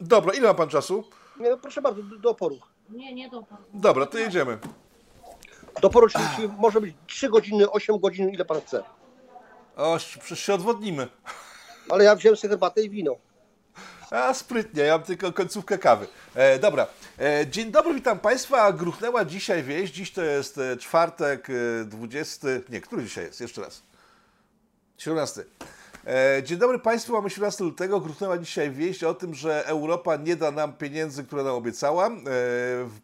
Dobra, ile ma pan czasu? Nie, no proszę bardzo, do, do oporu. Nie, nie do oporu. Dobra, to jedziemy. Do oporu, czyli, czyli może być 3 godziny, 8 godzin, ile pan chce. O, przecież się odwodnimy. Ale ja wziąłem sobie herbatę i wino. A sprytnie, ja mam tylko końcówkę kawy. E, dobra, e, dzień dobry, witam Państwa. Gruchnęła dzisiaj wieść, dziś to jest e, czwartek, e, 20, nie, który dzisiaj jest? Jeszcze raz. 17. E, Dzień dobry Państwu, mamy 17 lutego. Gruchnęła dzisiaj wieść o tym, że Europa nie da nam pieniędzy, które nam obiecała. E,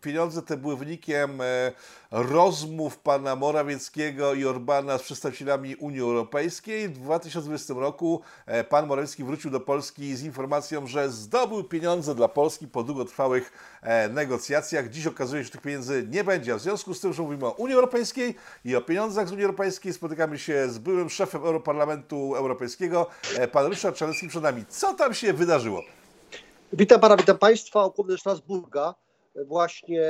Pieniądze te były wynikiem e, rozmów pana Morawieckiego i Orbana z przedstawicielami Unii Europejskiej. W 2020 roku e, pan Morawiecki wrócił do Polski z informacją, że zdobył pieniądze dla Polski po długotrwałych e, negocjacjach. Dziś okazuje się, że tych pieniędzy nie będzie. W związku z tym, że mówimy o Unii Europejskiej i o pieniądzach z Unii Europejskiej, spotykamy się z byłym szefem Europarlamentu Europejskiego, e, pan Ryszard Czarnecki przed nami. Co tam się wydarzyło? Witam pana, witam państwa. Około Strasburga właśnie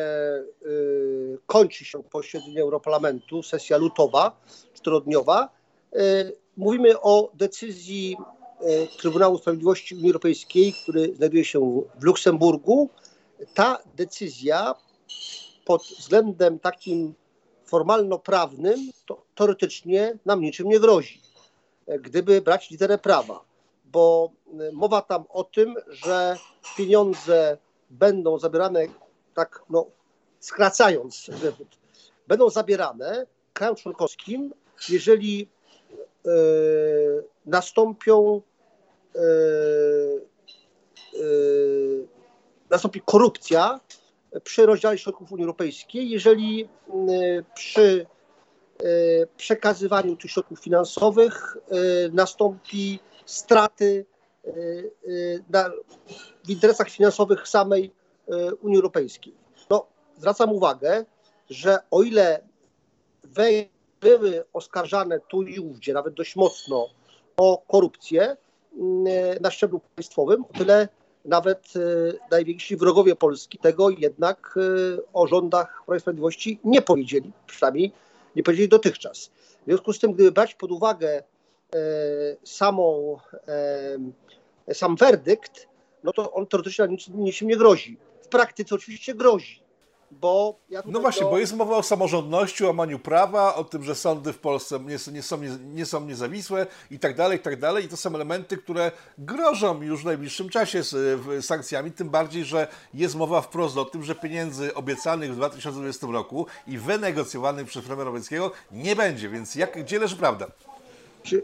y, kończy się posiedzenie Europarlamentu, sesja lutowa, czterodniowa. Y, mówimy o decyzji y, Trybunału Sprawiedliwości Unii Europejskiej, który znajduje się w Luksemburgu. Ta decyzja pod względem takim formalno-prawnym to teoretycznie nam niczym nie grozi, gdyby brać literę prawa, bo mowa tam o tym, że pieniądze będą zabierane, tak no, skracając wywód, będą zabierane krajom członkowskim, jeżeli e, nastąpią e, e, nastąpi korupcja przy rozdziale środków Unii Europejskiej, jeżeli e, przy e, przekazywaniu tych środków finansowych e, nastąpi straty na, w interesach finansowych samej Unii Europejskiej. No, zwracam uwagę, że o ile były oskarżane tu i ówdzie, nawet dość mocno, o korupcję mm, na szczeblu państwowym, o tyle nawet e, najwięksi wrogowie Polski tego jednak o rządach Prawa i Sprawiedliwości nie powiedzieli, przynajmniej nie powiedzieli dotychczas. W związku z tym, gdyby brać pod uwagę samą, sam werdykt, no to on teoretycznie nic, niczym nie grozi. W praktyce oczywiście grozi, bo ja No właśnie, do- bo jest mowa o samorządności, o łamaniu prawa, o tym, że sądy w Polsce nie, są- nie, są, nie, nie są niezawisłe i tak dalej, i tak dalej. I to są elementy, które grożą już w najbliższym czasie z, w, sankcjami, tym bardziej, że jest mowa wprost o tym, że pieniędzy obiecanych w 2020 roku i wynegocjowanych przez premiera Morawieckiego nie będzie. Więc jak, gdzie leży prawda? Czy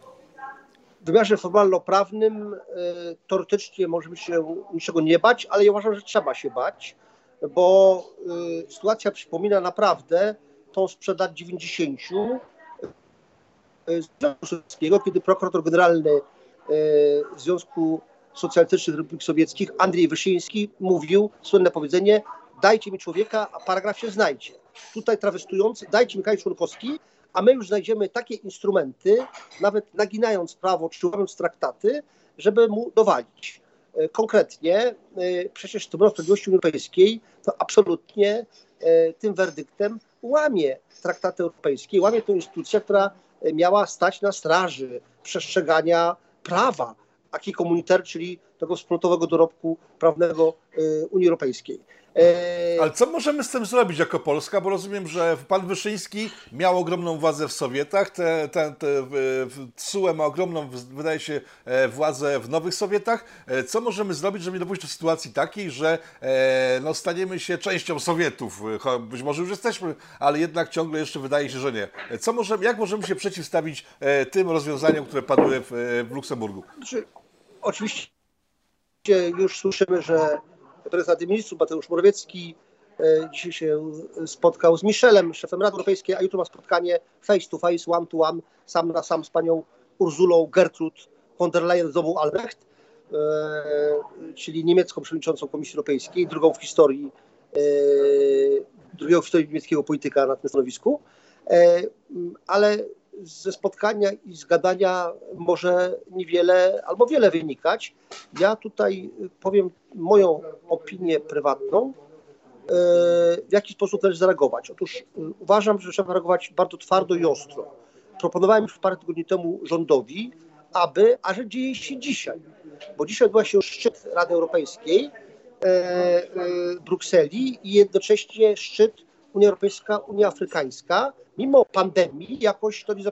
w wymiarze formalno-prawnym e, teoretycznie możemy się niczego nie bać, ale ja uważam, że trzeba się bać, bo e, sytuacja przypomina naprawdę tą sprzed lat 90. e, Sowieckiego, kiedy prokurator generalny Związku Socjalistycznych Republik Sowieckich Andrzej Wyszyński mówił słynne powiedzenie dajcie mi człowieka, a paragraf się znajdzie. Tutaj trawestując, dajcie mi kraj członkowski, a my już znajdziemy takie instrumenty, nawet naginając prawo czy łamiąc traktaty, żeby mu dowalić. E, Konkretnie, e, przecież Trybunał Sprawiedliwości Unii Europejskiej to absolutnie e, tym werdyktem łamie traktaty europejskie, łamie tę instytucję, która miała stać na straży przestrzegania prawa, aki komunitaire, czyli tego wspólnotowego dorobku prawnego e, Unii Europejskiej. E, Ale co możemy z tym zrobić jako Polska? Bo rozumiem, że pan Wyszyński miał ogromną władzę w Sowietach, te, te, TSUE ma ogromną, wydaje się, e, władzę w nowych Sowietach. E, Co możemy zrobić, żeby nie dopuścić do sytuacji takiej, że no, staniemy się częścią Sowietów? Być może już jesteśmy, ale jednak ciągle jeszcze wydaje się, że nie. Co możemy, jak możemy się przeciwstawić tym rozwiązaniom, które padły w, w Luksemburgu? Znaczy, oczywiście już słyszymy, że prezes Rady Ministrów Mateusz Morawiecki e, dzisiaj się spotkał z Michelem, szefem Rady Europejskiej, a jutro ma spotkanie face to face, one to one, sam na sam z panią Urzulą Gertrud von der Leyen z domu Albrecht, e, czyli niemiecką przewodniczącą Komisji Europejskiej, drugą w historii, e, drugiego w historii niemieckiego polityka na tym stanowisku. Ale ze spotkania i z gadania może niewiele albo wiele wynikać. Ja tutaj powiem moją opinię prywatną, e, w jaki sposób należy zareagować. Otóż e, uważam, że trzeba reagować bardzo twardo i ostro. Proponowałem już parę tygodni temu rządowi, aby, a że dzieje się dzisiaj, bo dzisiaj odbywa się szczyt Rady Europejskiej Brukseli i jednocześnie szczyt Unia Europejska, Unia Afrykańska. Mimo pandemii jakoś to nie,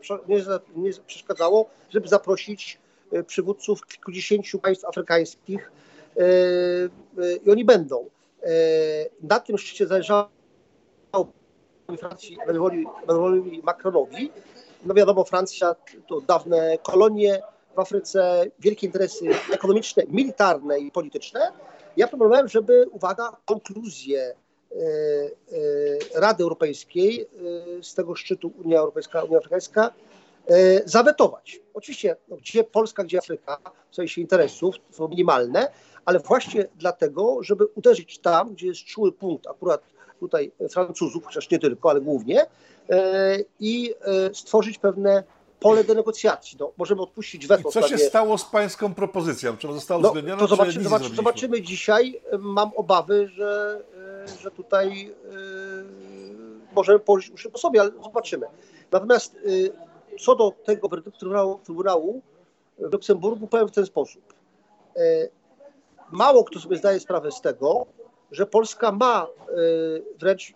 nie, przeszkadzało, żeby zaprosić przywódców kilkudziesięciu państw afrykańskich i oni będą. Na tym szczycie zależało Francji Emmanuelowi Macronowi. No wiadomo, Francja to dawne kolonie w Afryce, wielkie interesy ekonomiczne, militarne i polityczne. Ja proponowałem, żeby, uwaga, konkluzje e, e, Rady Europejskiej e, z tego szczytu Unia Europejska, Unia Afrykańska zawetować. Oczywiście, no, gdzie Polska, gdzie Afryka, w sensie interesów, są minimalne, ale właśnie dlatego, żeby uderzyć tam, gdzie jest czuły punkt akurat tutaj Francuzów, chociaż nie tylko, ale głównie, e, i e, stworzyć pewne pole do negocjacji. No, możemy odpuścić weto. I co się stało z pańską propozycją? Czy zostało no, uwzględnione, to zobaczy, zobaczy, zobaczymy dzisiaj. Mam obawy, że, e, że tutaj możemy położyć uszy po sobie, ale zobaczymy. Natomiast co do tego werdyktu Trybunału, w Luksemburgu powiem w ten sposób. Mało kto sobie zdaje sprawę z tego, że Polska ma wręcz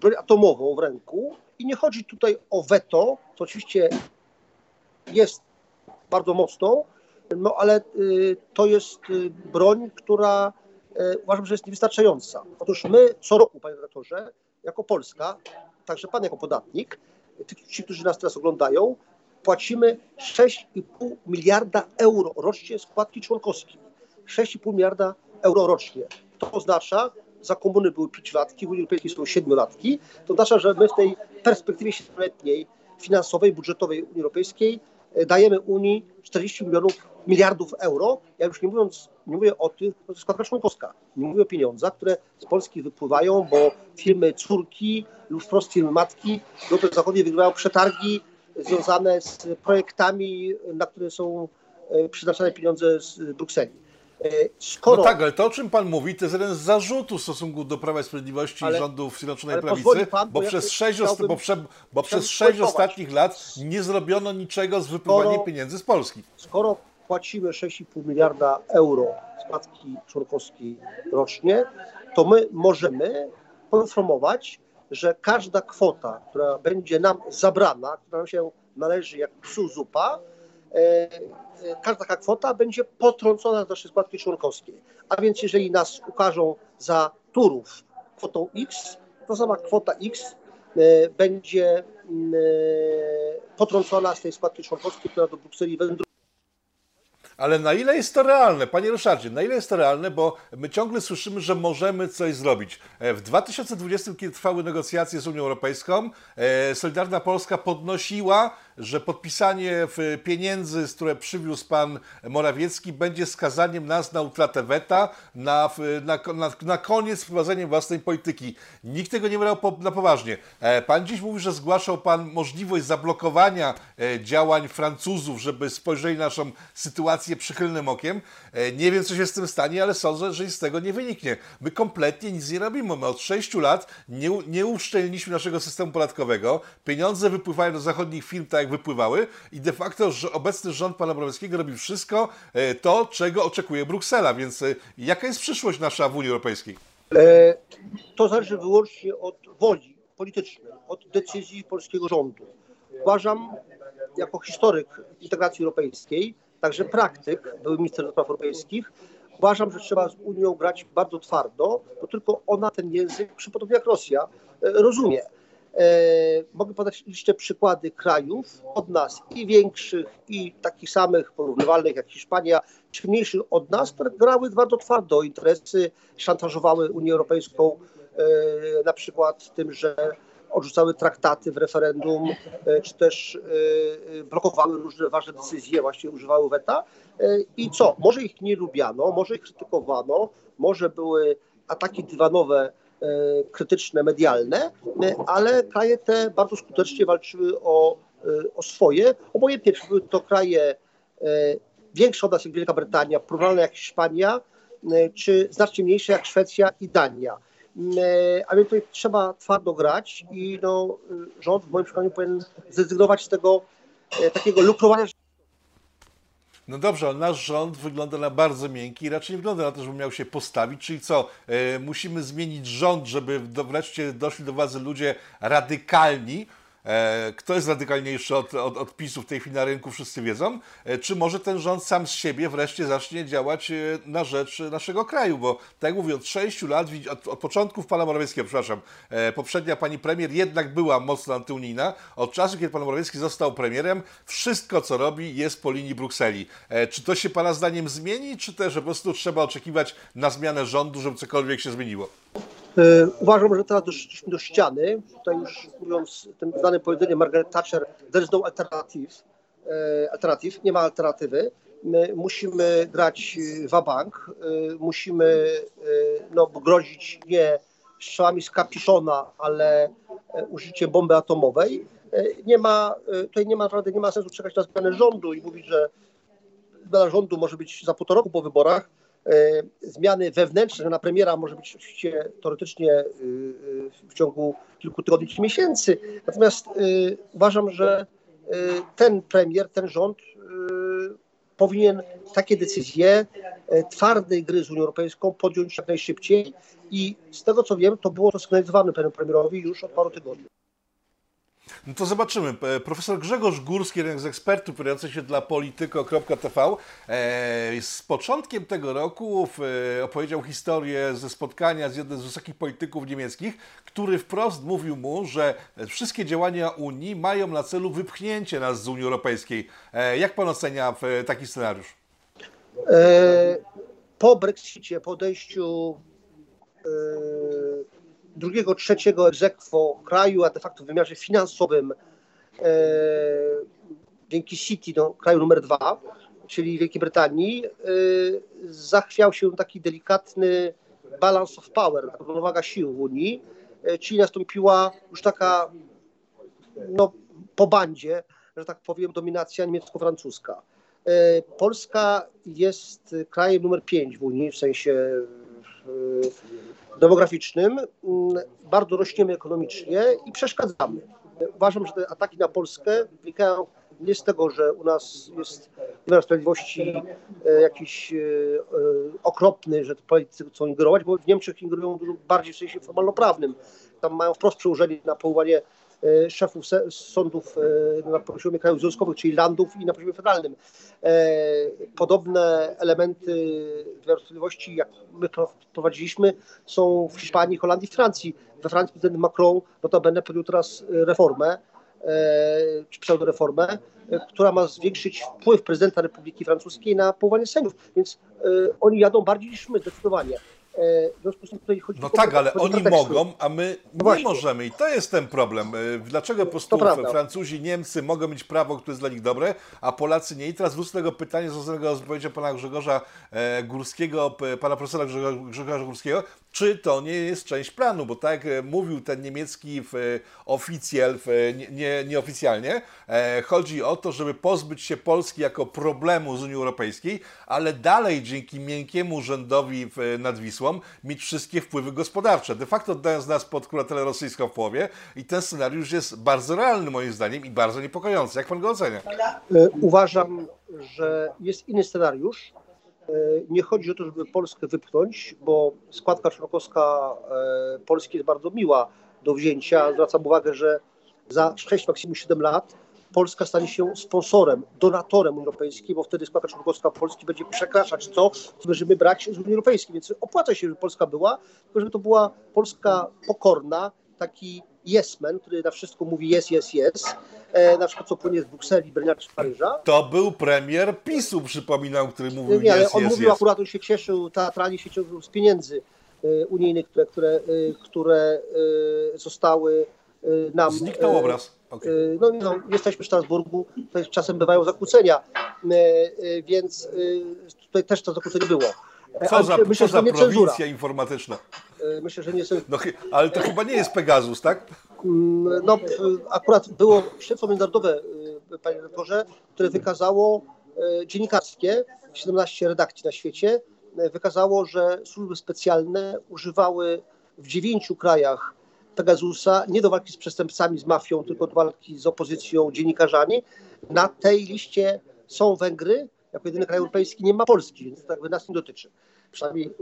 broń atomową w ręku i nie chodzi tutaj o weto, to oczywiście jest bardzo mocną, no ale to jest broń, która uważam, że jest niewystarczająca. Otóż my co roku, panie redaktorze, jako Polska, także pan jako podatnik, ci, którzy nas teraz oglądają, płacimy 6,5 miliarda euro rocznie składki członkowskie. 6,5 miliarda euro rocznie. To oznacza, za komuny były pięciolatki, w Unii Europejskiej są siedmiolatki, to oznacza, że my w tej perspektywie siedmioletniej finansowej, budżetowej Unii Europejskiej e, dajemy Unii 40 milionów, miliardów euro. Ja już nie mówiąc, nie mówię o tych, to jest składka członkowska, nie mówię o pieniądzach, które z Polski wypływają, bo firmy córki lub wprost firmy matki w Europie Zachodniej wygrywają przetargi związane z projektami, na które są e, przeznaczane pieniądze z Brukseli. E, skoro... No tak, ale to o czym Pan mówi, to jest jeden z zarzutów w stosunku do Prawa i Sprawiedliwości ale, i rządów Zjednoczonej Prawicy, pan, bo, bo, ja przez sześć, bo, prze, bo przez sześć ostatnich lat nie zrobiono niczego z wypływaniem pieniędzy z Polski. Skoro płacimy 6,5 miliarda euro składki członkowskiej rocznie, to my możemy poinformować, że każda kwota, która będzie nam zabrana, która nam się należy jak psu zupa, każda taka kwota będzie potrącona z naszej składki członkowskiej. A więc jeżeli nas ukażą za turów kwotą X, to sama kwota X e, będzie mm, potrącona z tej składki członkowskiej, która do Brukseli wędruje. Ale na ile jest to realne, panie Ryszardzie, na ile jest to realne, bo my ciągle słyszymy, że możemy coś zrobić. E, w 2020, kiedy trwały negocjacje z Unią Europejską, e, Solidarna Polska podnosiła, że podpisanie pieniędzy, które przywiózł pan Morawiecki, będzie skazaniem nas na utratę weta, na, na, na, na koniec wprowadzeniem własnej polityki. Nikt tego nie brał na poważnie. E, pan dziś mówi, że zgłaszał pan możliwość zablokowania działań Francuzów, żeby spojrzeli na naszą sytuację przychylnym okiem. E, nie wiem, co się z tym stanie, ale sądzę, że z tego nie wyniknie. My kompletnie nic nie robimy. My od 6 lat nie, nie uszczelniliśmy naszego systemu podatkowego. Pieniądze wypływają do zachodnich firm tak, jak wypływały i de facto że obecny rząd pana Morawieckiego robi wszystko e, to, czego oczekuje Bruksela. Więc e, jaka jest przyszłość nasza w Unii Europejskiej? To zależy wyłącznie od woli politycznej, od decyzji polskiego rządu. Uważam, jako historyk integracji europejskiej, Także praktyk, były minister spraw europejskich, uważam, że trzeba z Unią grać bardzo twardo, bo tylko ona ten język, podobnie jak Rosja, e, rozumie. E, mogę podać jeszcze przykłady krajów od nas i większych, i takich samych, porównywalnych jak Hiszpania, czy mniejszych od nas, które grały bardzo twardo interesy, szantażowały Unię Europejską e, na przykład tym, że odrzucały traktaty w referendum, e, czy też blokowały różne ważne decyzje, właśnie używały weta. I co? Może ich nie lubiano, może ich krytykowano, może były ataki dywanowe krytyczne, medialne, ale kraje te bardzo skutecznie walczyły o, o swoje. Obojętnie, czy były to kraje większe od nas jak Wielka Brytania, porównane jak Hiszpania, czy znacznie mniejsze jak Szwecja i Dania. E, a więc tutaj trzeba twardo grać i no, rząd w moim przekonaniu powinien zrezygnować z tego e, takiego lukrowania. No dobrze, ale nasz rząd wygląda na bardzo miękki i raczej nie wygląda na to, żeby miał się postawić. Czyli co, e, musimy zmienić rząd, żeby wreszcie doszli do władzy ludzie radykalni, kto jest radykalniejszy od, od, od PiSu w tej chwili na rynku, wszyscy wiedzą. E, czy może ten rząd sam z siebie wreszcie zacznie działać e, na rzecz naszego kraju? Bo tak jak mówię, od 6 lat, od, od początków pana Morawieckiego, przepraszam, poprzednia pani premier jednak była mocno antyunijna. Od czasu, kiedy pan Morawiecki został premierem, wszystko co robi jest po linii Brukseli. Czy to się pana zdaniem zmieni, czy też po prostu trzeba oczekiwać na zmianę rządu, żeby cokolwiek się zmieniło? E, uważam, że teraz doszliśmy do ściany. Tutaj już mówiąc tym znanym powiedzeniem Margaret Thatcher, there is no alternative. E, alternative, nie ma alternatywy. My musimy grać e, musimy no, grozić nie strzałami z kapiszona, ale użyciem bomby atomowej. Nie ma, tutaj nie ma nie ma sensu czekać na zmianę rządu i mówić, że zmiana rządu może być za półtora roku po wyborach zmiany wewnętrzne na premiera może być oczywiście teoretycznie e, w ciągu kilku tygodni czy miesięcy. Natomiast e, uważam, że ten premier, ten rząd powinien takie decyzje twardej gry z Unią Europejską podjąć jak najszybciej i z tego co wiem, to było to sygnalizowane panu premierowi już od paru tygodni. No to zobaczymy. Profesor Grzegorz Górski, jeden z ekspertów prowadzący się dla polityko.tv, e, z początkiem tego roku e, opowiedział historię ze spotkania z jednym z wysokich polityków niemieckich, który wprost mówił mu, że wszystkie działania Unii mają na celu wypchnięcie nas z Unii Europejskiej. E, jak pan ocenia taki scenariusz? Po Brexicie, po odejściu drugiego, trzeciego egzekwo kraju, a de facto w wymiarze finansowym e, dzięki City, no, kraju numer dwa, czyli Wielkiej Brytanii, e, zachwiał się taki delikatny balance of power, równowaga sił w Unii, e, czyli nastąpiła już taka no, po bandzie, że tak powiem, dominacja niemiecko-francuska. E, Polska jest krajem numer 5 w Unii, w sensie demograficznym, mm, bardzo rośniemy ekonomicznie i przeszkadzamy. Uważam, że te ataki na Polskę wynikają nie z tego, że u nas jest wymiar sprawiedliwości e, jakiś e, e, okropny, że politycy chcą ingerować, bo w Niemczech ingerują dużo bardziej w sensie formalno-prawnym. Tam mają wprost przełożenie na powołanie szefów sądów e, na poziomie krajów związkowych, czyli landów i na poziomie federalnym. E, podobne elementy sprawiedliwości, jak my prowadziliśmy, są w Hiszpanii, Holandii, Francji. We Francji prezydent Macron notabene podjął teraz reformę, czy pseudoreformę, która ma zwiększyć wpływ prezydenta Republiki Francuskiej na powołanie sędziów. Więc oni jadą bardziej niż my, zdecydowanie. E, w związku z tym tutaj chodzi No tak, ale oni mogą, a my no nie możemy. I to jest ten problem. E, dlaczego po prostu Francuzi, Niemcy mogą mieć prawo, które jest dla nich dobre, a Polacy nie? I teraz wrócę do tego pytania związanego z wypowiedzią pana Grzegorza e, Górskiego, pana profesora Grzegorza Górskiego, czy to nie jest część planu, bo tak jak mówił ten niemiecki oficjal, nie, nieoficjalnie, chodzi o to, żeby pozbyć się Polski jako problemu z Unii Europejskiej, ale dalej dzięki miękkiemu rządowi nad Wisłą mieć wszystkie wpływy gospodarcze, de facto oddając nas pod kuratelę rosyjską w połowie i ten scenariusz jest bardzo realny moim zdaniem i bardzo niepokojący. Jak pan go ocenia? E, uważam, że jest inny scenariusz. E, nie chodzi o to, żeby Polskę wypchnąć, bo składka członkowska e, Polski jest bardzo miła do wzięcia. Zwracam uwagę, że za 6, maksimum 7 lat Polska stanie się sponsorem, donatorem Unii Europejskiej, bo wtedy składka członkowska Polski będzie przekraczać to, co będziemy brać z Unii Europejskiej. Więc opłaca się, żeby Polska była, tylko żeby to była Polska pokorna, taki yes man, który na wszystko mówi yes, yes, yes. E, na przykład co płynie z Brukseli, Berlina czy Paryża. To był premier PiSu, przypominał, który mówił nie, ale yes, on yes, mówił yes. akurat, on się cieszył, teatralnie się cieszył z pieniędzy e, unijnych, które, które, e, które zostały nam... Zniknął obraz. Okay. No, no, jesteśmy w Strasburgu, czasem bywają zakłócenia, więc tutaj też to zakłócenie było. Co za, myślę, co za prowincja informatyczna? Myślę, że nie są... No, ale to chyba nie jest Pegasus, tak? Mm, no, akurat było śledztwo międzynarodowe, panie redaktorze, które wykazało dziennikarskie, 17 redakcji na świecie, wykazało, że służby specjalne używały w dziewięciu krajach Pegasusa nie do walki z przestępcami, z mafią, tylko do walki z opozycją, dziennikarzami. Na tej liście są Węgry, jako jedyny kraj europejski nie ma Polski, więc to jakby nas nie dotyczy. Przynajmniej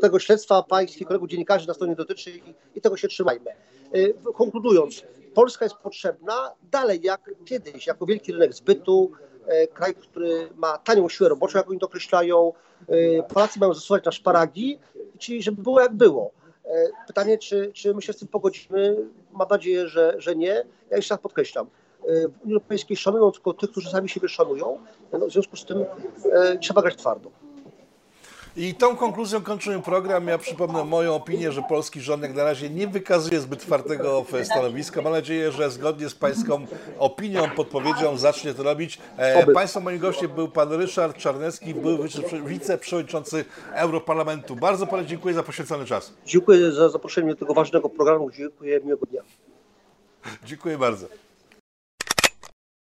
tego śledztwa pańskich kolegów dziennikarzy nas to nie dotyczy i, i tego się trzymajmy. Y, Konkludując, Polska jest potrzebna dalej jak kiedyś, jako wielki rynek zbytu, e, kraj, który ma tanią siłę roboczą, jak oni to określają. E, Polacy mają zasuwać na szparagi, czyli żeby było jak było. Pytanie, czy, czy my się z tym pogodzimy? Mam nadzieję, że, że nie. Ja jeszcze raz podkreślam. W Unii Europejskiej szanują tylko tych, którzy sami siebie szanują. No, w związku z tym e, trzeba grać twardo. I tą konkluzją kończymy program. Ja przypomnę moją opinię, że polski rząd jak na razie nie wykazuje zbyt twardego stanowiska. Mam nadzieję, że zgodnie z pańską opinią, podpowiedzią zacznie to robić. E, Oby. Państwa moim gościem był pan Ryszard Czarnecki, był wice- wiceprzewodniczący Europarlamentu. Bardzo panu dziękuję za poświęcony czas. Dziękuję za zaproszenie do tego ważnego programu. Dziękuję. Miłego dnia. Dziękuję bardzo.